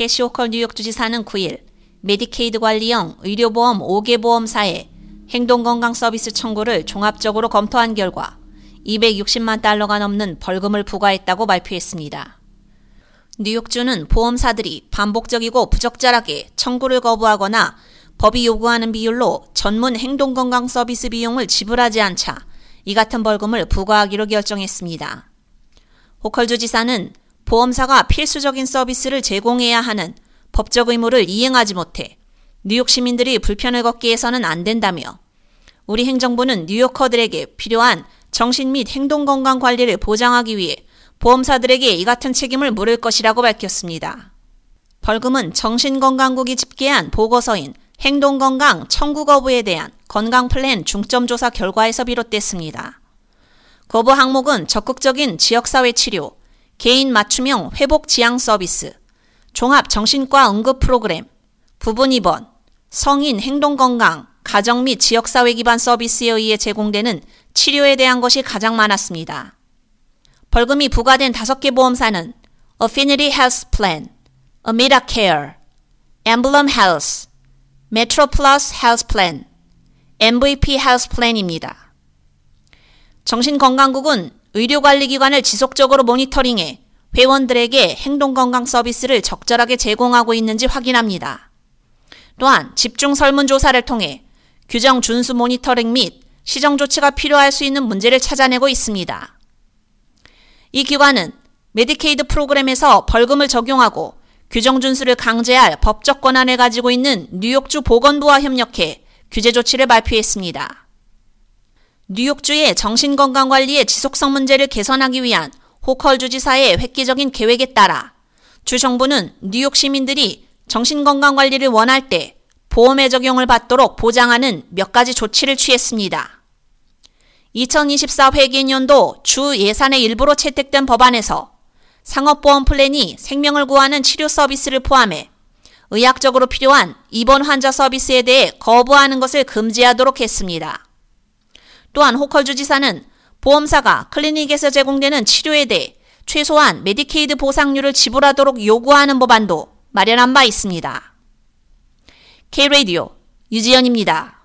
캐시 호컬 뉴욕 주지사는 9일 메디케이드 관리형 의료보험 5개 보험사에 행동건강 서비스 청구를 종합적으로 검토한 결과 260만 달러가 넘는 벌금을 부과했다고 발표했습니다. 뉴욕주는 보험사들이 반복적이고 부적절하게 청구를 거부하거나 법이 요구하는 비율로 전문 행동건강 서비스 비용을 지불하지 않자 이 같은 벌금을 부과하기로 결정했습니다. 호컬 주 지사는 보험사가 필수적인 서비스를 제공해야 하는 법적 의무를 이행하지 못해 뉴욕 시민들이 불편을 겪게 해서는 안 된다며 우리 행정부는 뉴요커들에게 필요한 정신 및 행동 건강 관리를 보장하기 위해 보험사들에게 이 같은 책임을 물을 것이라고 밝혔습니다. 벌금은 정신건강국이 집계한 보고서인 행동건강 청구 거부에 대한 건강 플랜 중점 조사 결과에서 비롯됐습니다. 거부 항목은 적극적인 지역사회 치료, 개인 맞춤형 회복 지향 서비스, 종합 정신과 응급 프로그램, 부분 입원, 성인 행동 건강, 가정 및 지역사회 기반 서비스에 의해 제공되는 치료에 대한 것이 가장 많았습니다. 벌금이 부과된 다섯 개 보험사는 Affinity Health Plan, Amida Care, Emblem Health, Metro Plus Health Plan, MVP Health Plan입니다. 정신건강국은 의료관리기관을 지속적으로 모니터링해 회원들에게 행동건강 서비스를 적절하게 제공하고 있는지 확인합니다. 또한 집중 설문조사를 통해 규정 준수 모니터링 및 시정 조치가 필요할 수 있는 문제를 찾아내고 있습니다. 이 기관은 메디케이드 프로그램에서 벌금을 적용하고 규정 준수를 강제할 법적 권한을 가지고 있는 뉴욕주 보건부와 협력해 규제 조치를 발표했습니다. 뉴욕주의 정신건강관리의 지속성 문제를 개선하기 위한 호컬 주지사의 획기적인 계획에 따라 주 정부는 뉴욕 시민들이 정신건강관리를 원할 때 보험의 적용을 받도록 보장하는 몇 가지 조치를 취했습니다. 2024 회계년도 주 예산의 일부로 채택된 법안에서 상업보험 플랜이 생명을 구하는 치료 서비스를 포함해 의학적으로 필요한 입원 환자 서비스에 대해 거부하는 것을 금지하도록 했습니다. 또한 호컬 주 지사는 보험사가 클리닉에서 제공되는 치료에 대해 최소한 메디케이드 보상료를 지불하도록 요구하는 법안도 마련한 바 있습니다. K-Radio 유지연입니다.